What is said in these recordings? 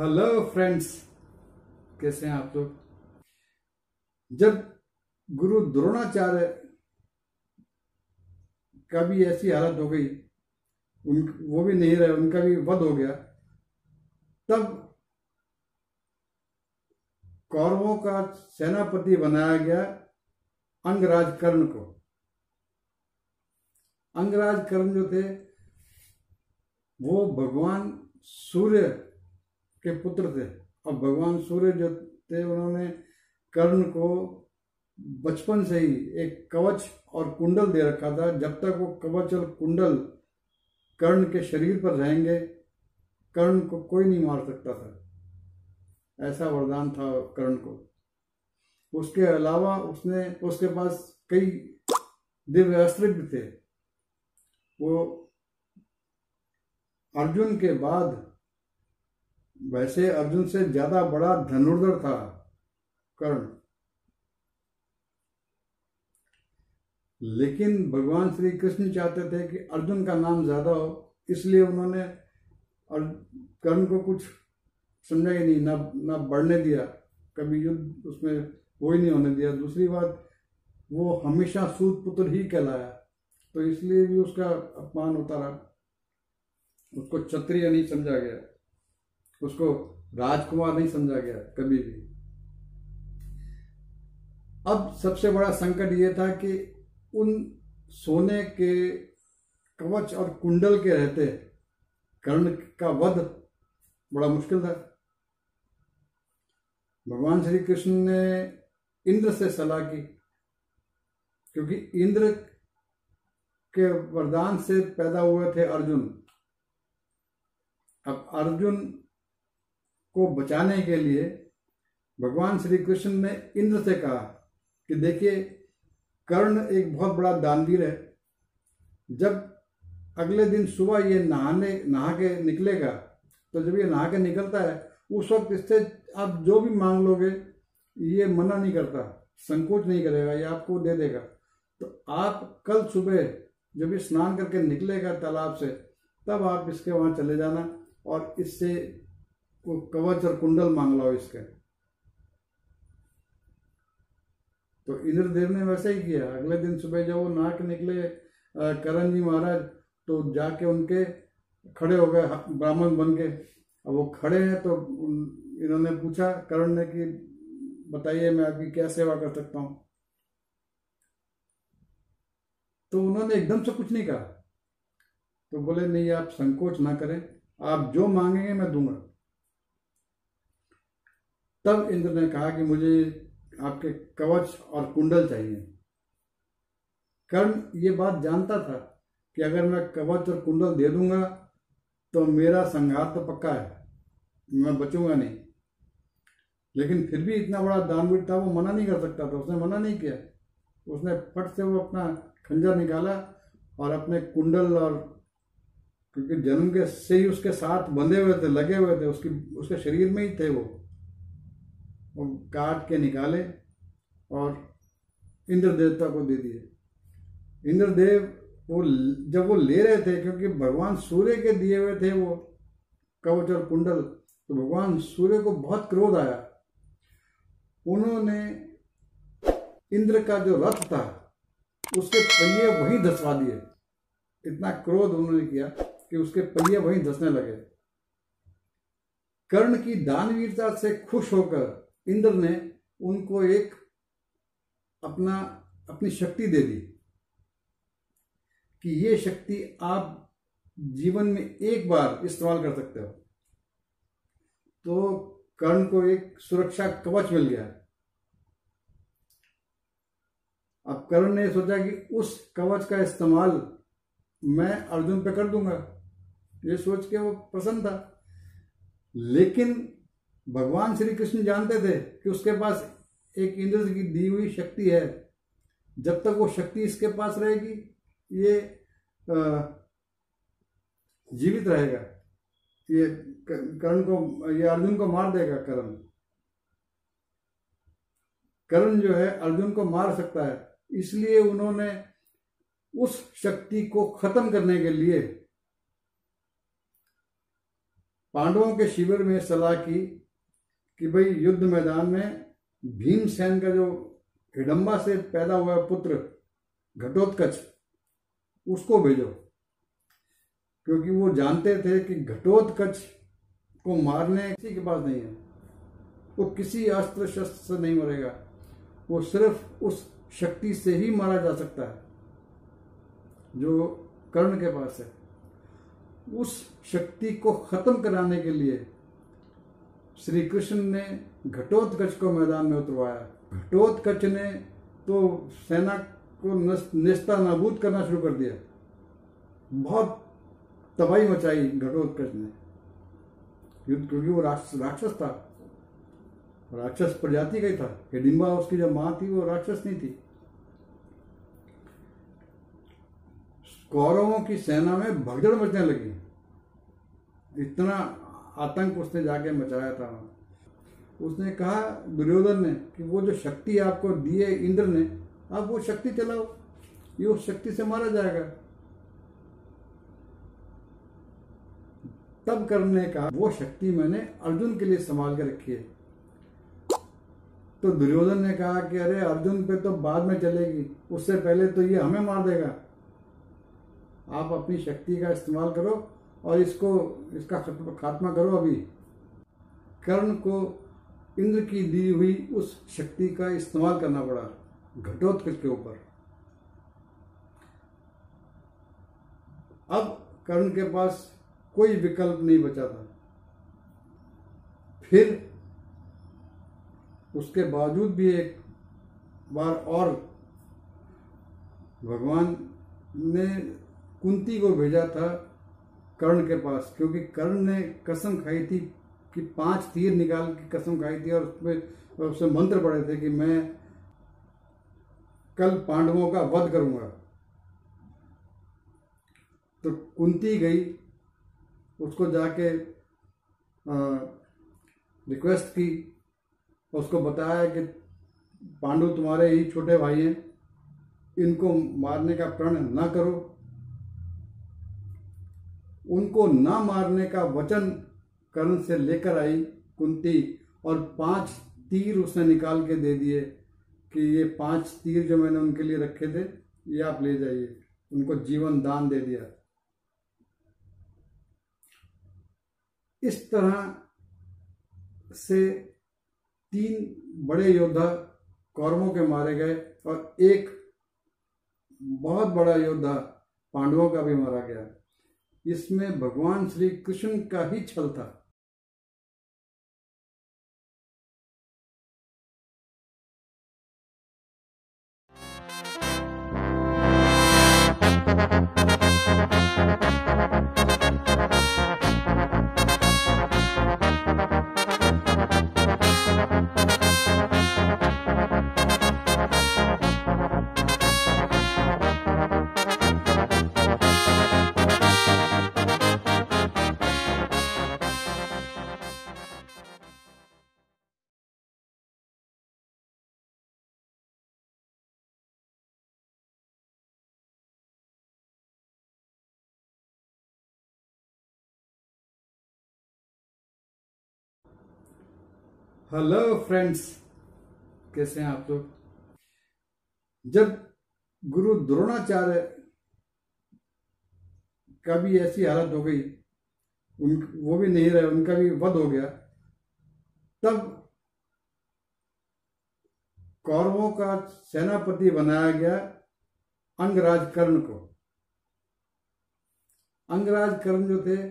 Hello friends, कैसे हैं आप लोग? जब गुरु द्रोणाचार्य का भी ऐसी हालत हो गई, उन, वो भी नहीं रहे, उनका भी वध हो गया, तब कौरवों का सेनापति बनाया गया अंगराज कर्ण को। अंगराज कर्ण जो थे, वो भगवान सूर्य के पुत्र थे। और भगवान सूर्य जो थे, उन्होंने कर्ण को बचपन से ही एक कवच और कुंडल दे रखा था। जब तक वो कवच और कुंडल कर्ण के शरीर पर रहेंगे, कर्ण को कोई नहीं मार सकता था। ऐसा वरदान था कर्ण को। उसके अलावा उसने, उसके पास कई दिव्य अस्त्र भी थे। वो अर्जुन के बाद वैसे अर्जुन से ज़्यादा बड़ा धनुर्धर था कर्ण। लेकिन भगवान श्री कृष्ण चाहते थे कि अर्जुन का नाम ज़्यादा हो, इसलिए उन्होंने कर्ण को कुछ समझा ही नहीं, ना ना बढ़ने दिया, कभी युद्ध उसमें वो ही नहीं होने दिया। दूसरी बात, वो हमेशा सूद पुत्र ही कहलाया तो इसलिए भी उसका अपमान होता रहा, उसको क्षत्रिय नहीं समझा गया। उसको राजकुमार नहीं समझा गया कभी भी। अब सबसे बड़ा संकट ये था कि उन सोने के कवच और कुंडल के रहते कर्ण का वध बड़ा मुश्किल था। भगवान श्री कृष्ण ने इंद्र से सलाह की, क्योंकि इंद्र के वरदान से पैदा हुए थे अर्जुन। अब अर्जुन को बचाने के लिए भगवान श्री कृष्ण ने इंद्र से कहा कि देखिए, कर्ण एक बहुत बड़ा दानवीर है। जब अगले दिन सुबह ये नहाने नहा के निकलेगा तो जब ये नहा के निकलता है, उस वक्त इससे आप जो भी मांग लोगे, ये मना नहीं करता, संकोच नहीं करेगा, ये आपको दे देगा। तो आप कल सुबह जब ये स्नान करके निकलेगा तालाब से, तब आप इसके वहाँ चले जाना और इससे को कवच और कुंडल मांग लो इसके। तो इंद्रदेव ने वैसा ही किया। अगले दिन सुबह जब वो नाक निकले करण जी महाराज तो जाके उनके खड़े हो गए ब्राह्मण बन के। अब वो खड़े हैं तो इन्होंने पूछा, करण ने कि, बताइए मैं आपकी क्या सेवा कर सकता हूँ? तो उन्होंने एकदम से कुछ नहीं कहा। तो बोले, नहीं, आप संकोच ना करें। आप जो मांगेंगे मैं दूँगा। तब इंद्र ने कहा कि मुझे आपके कवच और कुंडल चाहिए। कर्ण ये बात जानता था कि अगर मैं कवच और कुंडल दे दूँगा तो मेरा संघात तो पक्का है, मैं बचूँगा नहीं। लेकिन फिर भी इतना बड़ा दानवीर था, वो मना नहीं कर सकता था, उसने मना नहीं किया। उसने फट से वो अपना खंजर निकाला और अपने कुंडल और क्योंकि जन्म के से ही उसके साथ बंधे हुए थे, लगे हुए थे, उसकी, उसके शरीर में ही थे वो। वो काट के निकाले और इंद्र देवता को दे दिए। इंद्रदेव वो जब वो ले रहे थे, क्योंकि भगवान सूर्य के दिए हुए थे वो, कवच और कुंडल तो भगवान सूर्य को बहुत क्रोध आया। उन्होंने इंद्र का जो रथ था, उसके पहिए वहीं धसवा दिए। इतना क्रोध उन्होंने किया कि उसके पहिए वहीं धसने लगे। कर्ण की दानवीरता से खुश होकर इंद्र ने उनको एक अपना, अपनी शक्ति दे दी कि ये शक्ति आप जीवन में एक बार इस्तेमाल कर सकते हो। तो कर्ण को एक सुरक्षा कवच मिल गया। अब कर्ण ने सोचा कि उस कवच का इस्तेमाल मैं अर्जुन पे कर दूँगा। ये सोच के वो प्रसन्न था। लेकिन भगवान श्री कृष्ण जानते थे कि उसके पास एक इंद्र की दी हुई शक्ति है। जब तक वो शक्ति इसके पास रहेगी, ये जीवित रहेगा। ये कर्ण को, ये अर्जुन को मार देगा, कर्ण। कर्ण जो है, अर्जुन को मार सकता है। इसलिए उन्होंने उस शक्ति को खत्म करने के लिए पांडवों के शिविर में सलाह की। कि भाई युद्ध मैदान में भीमसेन का जो हिडम्बा से पैदा हुआ पुत्र, घटोत्कच, उसको भेजो। क्योंकि वो जानते थे कि घटोत्कच को मारने किसी के पास नहीं है। वो किसी अस्त्र शस्त्र से नहीं मरेगा। वो सिर्फ़ उस शक्ति से ही मारा जा सकता है, जो कर्ण के पास है। उस शक्ति को खत्म कराने के लिए श्री कृष्ण ने घटोत्कच को मैदान में उतरवाया। घटोत्कच ने तो सेना को नेस्ता नाबूद करना शुरू कर दिया। बहुत तबाही मचाई घटोत्कच ने। युद्ध क्योंकि वो राक्षस था। राक्षस प्रजाति का ही था। हिडिम्बा उसकी जो माँ थी, वो राक्षस नहीं थी। कौरवों की सेना में भगदड़ मचने लगी। इतना आतंक उसने जाके मचाया था। उसने कहा दुर्योधन ने कि वो जो शक्ति आपको दी है इंद्र ने, आप वो शक्ति चलाओ। ये उस शक्ति से मारा जाएगा। तब करने का वो शक्ति मैंने अर्जुन के लिए संभाल के रखी है। तो दुर्योधन ने कहा कि अरे अर्जुन पे तो बाद में चलेगी, उससे पहले तो ये हमें मार देगा। आप अपनी शक्ति का इस्तेमाल करो और इसको, इसका खात्मा करो अभी। कर्ण को इंद्र की दी हुई उस शक्ति का इस्तेमाल करना पड़ा घटोत्कच के ऊपर। अब कर्ण के पास कोई विकल्प नहीं बचा था। फिर उसके बावजूद भी एक बार और भगवान ने कुंती को भेजा था कर्ण के पास, क्योंकि कर्ण ने कसम खाई थी कि पाँच तीर निकाल की कसम खाई थी और उसमें उससे मंत्र पड़े थे कि मैं कल पांडवों का वध करूँगा। तो कुंती गई, उसको जाके रिक्वेस्ट की, उसको बताया कि पांडु तुम्हारे ही छोटे भाई हैं, इनको मारने का प्रण ना करो। उनको ना मारने का वचन कर्ण से लेकर आई कुंती और पाँच तीर उसने निकाल के दे दिए कि ये पाँच तीर जो मैंने उनके लिए रखे थे, ये आप ले जाइए। उनको जीवन दान दे दिया। इस तरह से तीन बड़े योद्धा कौरवों के मारे गए और एक बहुत बड़ा योद्धा पांडवों का भी मारा गया। इसमें भगवान श्री कृष्ण का ही छल था। हेलो फ्रेंड्स, कैसे हैं आप लोग? जब गुरु द्रोणाचार्य का भी ऐसी हालत हो गई, उन, वो भी नहीं रहे, उनका भी वध हो गया, तब कौरवों का सेनापति बनाया गया अंगराज कर्ण को। अंगराज कर्ण जो थे,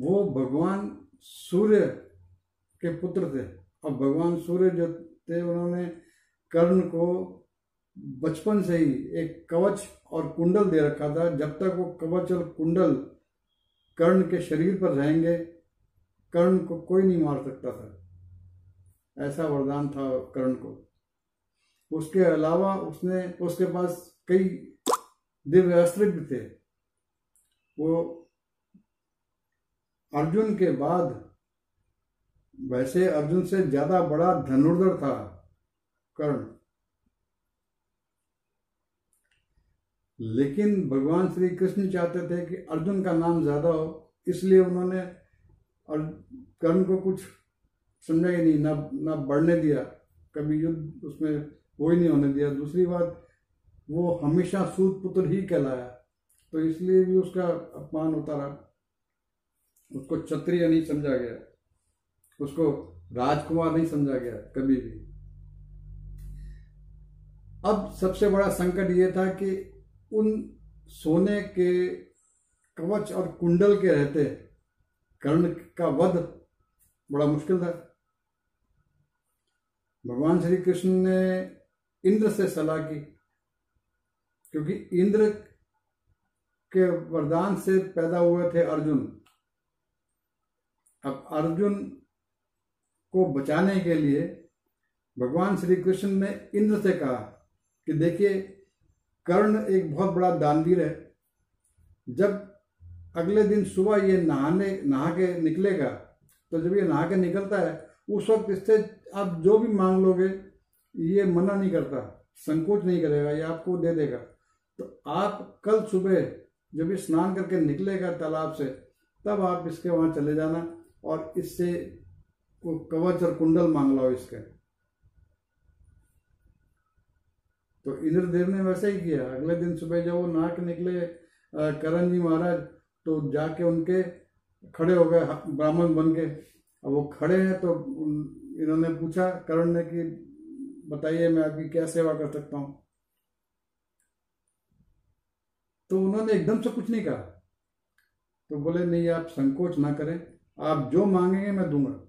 वो भगवान सूर्य के पुत्र थे। और भगवान सूर्य जो थे, उन्होंने कर्ण को बचपन से ही एक कवच और कुंडल दे रखा था। जब तक वो कवच और कुंडल कर्ण के शरीर पर रहेंगे, कर्ण को कोई नहीं मार सकता था। ऐसा वरदान था कर्ण को। उसके अलावा उसने, उसके पास कई दिव्य अस्त्र भी थे। वो अर्जुन के बाद वैसे अर्जुन से ज़्यादा बड़ा धनुर्धर था कर्ण। लेकिन भगवान श्री कृष्ण चाहते थे कि अर्जुन का नाम ज़्यादा हो, इसलिए उन्होंने कर्ण को कुछ समझा ही नहीं, ना ना बढ़ने दिया। कभी युद्ध उसमें वो ही नहीं होने दिया। दूसरी बात, वो हमेशा सूत पुत्र ही कहलाया तो इसलिए भी उसका अपमान होता रहा। उसको क्षत्रिय नहीं समझा गया। उसको राजकुमार नहीं समझा गया, कभी भी। अब सबसे बड़ा संकट ये था कि उन सोने के कवच और कुंडल के रहते कर्ण का वध बड़ा मुश्किल था। भगवान श्री कृष्ण ने इंद्र से सलाह की, क्योंकि इंद्र के वरदान से पैदा हुए थे अर्जुन। अब अर्जुन को बचाने के लिए भगवान श्री कृष्ण ने इंद्र से कहा कि देखिए, कर्ण एक बहुत बड़ा दानवीर है। जब अगले दिन सुबह ये नहाने नहा के निकलेगा तो जब ये नहा के निकलता है, उस वक्त इससे आप जो भी मांग लोगे, ये मना नहीं करता, संकोच नहीं करेगा, ये आपको दे देगा। तो आप कल सुबह जब ये स्नान करके निकलेगा तालाब से, तब आप इसके वहाँ चले जाना और इससे कवच और कुंडल मांग लाओ इसके। तो इंद्रदेव ने वैसे ही किया। अगले दिन सुबह जब वो नहा के निकले करण जी महाराज तो जाके उनके खड़े हो गए ब्राह्मण बन के। अब वो खड़े हैं तो इन्होंने पूछा, करण ने कि, बताइए मैं आपकी क्या सेवा कर सकता हूँ? तो उन्होंने एकदम से कुछ नहीं कहा। तो बोले, नहीं, आप संकोच ना करें। आप जो मांगेंगे मैं दूँगा।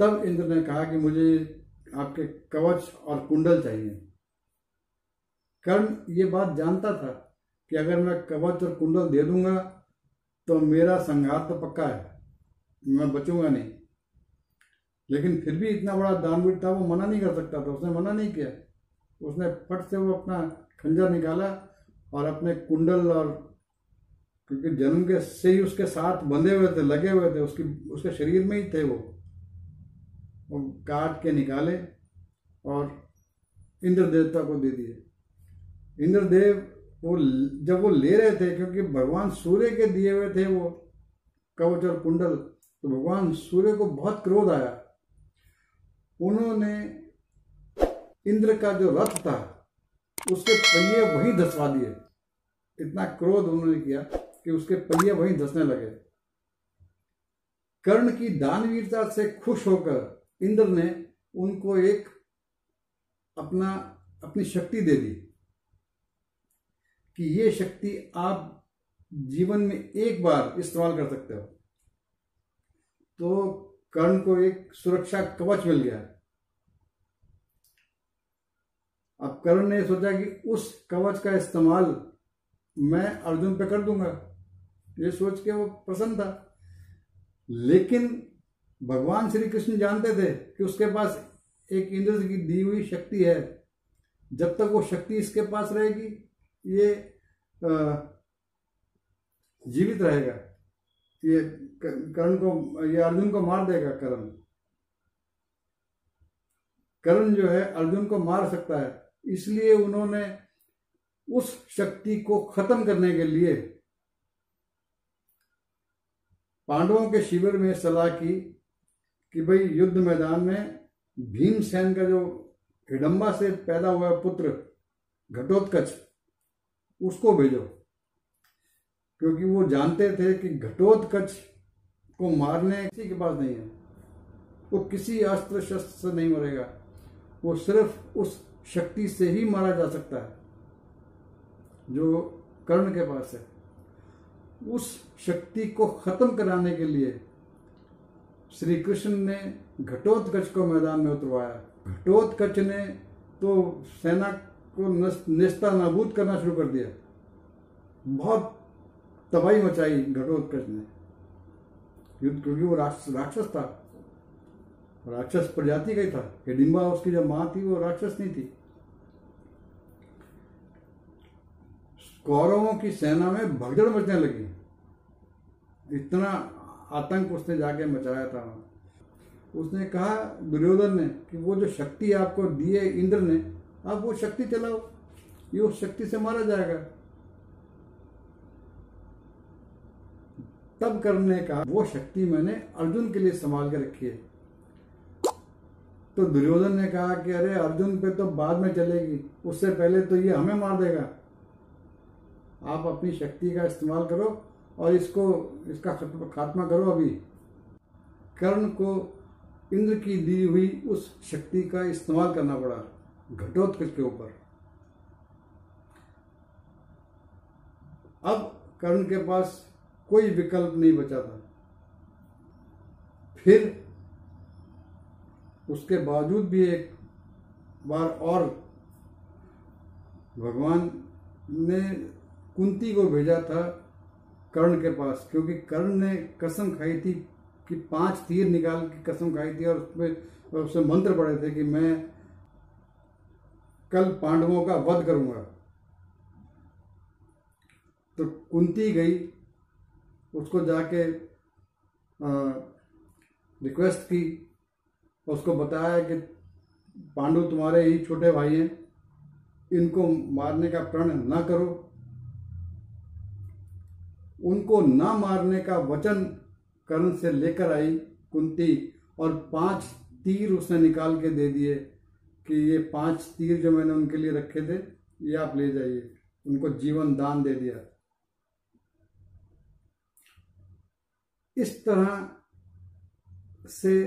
तब इंद्र ने कहा कि मुझे आपके कवच और कुंडल चाहिए। कर्ण ये बात जानता था कि अगर मैं कवच और कुंडल दे दूँगा तो मेरा संघार तो पक्का है, मैं बचूँगा नहीं। लेकिन फिर भी इतना बड़ा दानवीर था, वो मना नहीं कर सकता था, उसने मना नहीं किया। उसने फट से वो अपना खंजर निकाला और अपने कुंडल और क्योंकि जन्म के से ही उसके साथ बंधे हुए थे, लगे हुए थे, उसकी, उसके शरीर में ही थे वो। वो काट के निकाले और इंद्र देवता को दे दिए। इंद्रदेव वो जब वो ले रहे थे, क्योंकि भगवान सूर्य के दिए हुए थे वो, कवच और कुंडल तो भगवान सूर्य को बहुत क्रोध आया। उन्होंने इंद्र का जो रथ था, उसके पहिए वहीं धसवा दिए। इतना क्रोध उन्होंने किया कि उसके पहिए वहीं धसने लगे। कर्ण की दानवीरता से खुश होकर इंद्र ने उनको एक अपना, अपनी शक्ति दे दी कि ये शक्ति आप जीवन में एक बार इस्तेमाल कर सकते हो। तो कर्ण को एक सुरक्षा कवच मिल गया। अब कर्ण ने सोचा कि उस कवच का इस्तेमाल मैं अर्जुन पे कर दूँगा। ये सोच के वो प्रसन्न था। लेकिन भगवान श्री कृष्ण जानते थे कि उसके पास एक इंद्र की दी हुई शक्ति है। जब तक वो शक्ति इसके पास रहेगी, ये जीवित रहेगा। ये कर्ण को, ये अर्जुन को मार देगा, कर्ण। कर्ण जो है, अर्जुन को मार सकता है। इसलिए उन्होंने उस शक्ति को खत्म करने के लिए पांडवों के शिविर में सलाह की। कि भाई युद्ध मैदान में भीमसेन का जो हिडम्बा से पैदा हुआ पुत्र घटोत्कच, उसको भेजो। क्योंकि वो जानते थे कि घटोत्कच को मारने किसी के पास नहीं है। वो किसी अस्त्र शस्त्र से नहीं मरेगा। वो सिर्फ़ उस शक्ति से ही मारा जा सकता है, जो कर्ण के पास है। उस शक्ति को खत्म कराने के लिए श्री कृष्ण ने घटोत्कच को मैदान में उतरवाया। घटोत्कच ने तो सेना को निस्ता नाबूद करना शुरू कर दिया। बहुत तबाही मचाई घटोत्कच ने। युद्ध क्योंकि वो राक्षस था। राक्षस प्रजाति का ही था। हिडिम्बा उसकी जो माँ थी, वो राक्षस नहीं थी। कौरवों की सेना में भगदड़ मचने लगी। इतना आतंक उसने जाके मचाया था। उसने कहा दुर्योधन ने कि वो जो शक्ति आपको दी है इंद्र ने, आप वो शक्ति चलाओ। ये उस शक्ति से मारा जाएगा। तब कर्म ने कहा, वो शक्ति मैंने अर्जुन के लिए संभाल के रखी है। तो दुर्योधन ने कहा कि अरे, अर्जुन पे तो बाद में चलेगी। उससे पहले तो ये हमें मार देगा। आप अपनी शक्ति का इस्तेमाल करो। और इसको, इसका खात्मा करो अभी। कर्ण को इंद्र की दी हुई उस शक्ति का इस्तेमाल करना पड़ा, घटोत्कच के ऊपर। अब कर्ण के पास कोई विकल्प नहीं बचा था। फिर उसके बावजूद भी एक बार और भगवान ने कुंती को भेजा था कर्ण के पास, क्योंकि कर्ण ने कसम खाई थी कि पाँच तीर निकाल की कसम खाई थी और उसमें उससे मंत्र पड़े थे कि मैं कल पांडवों का वध करूँगा। तो कुंती गई, उसको जाके रिक्वेस्ट की उसको बताया कि पांडु तुम्हारे ही छोटे भाई हैं, इनको मारने का प्रण ना करो। उनको ना मारने का वचन कर्ण से लेकर आई कुंती और पाँच तीर उसने निकाल के दे दिए कि ये पाँच तीर जो मैंने उनके लिए रखे थे, ये आप ले जाइए। उनको जीवन दान दे दिया। इस तरह से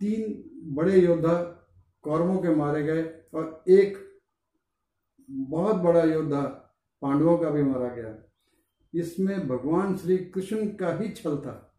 तीन बड़े योद्धा कौरवों के मारे गए और एक बहुत बड़ा योद्धा पांडवों का भी मारा गया। इसमें भगवान श्री कृष्ण का ही छल था।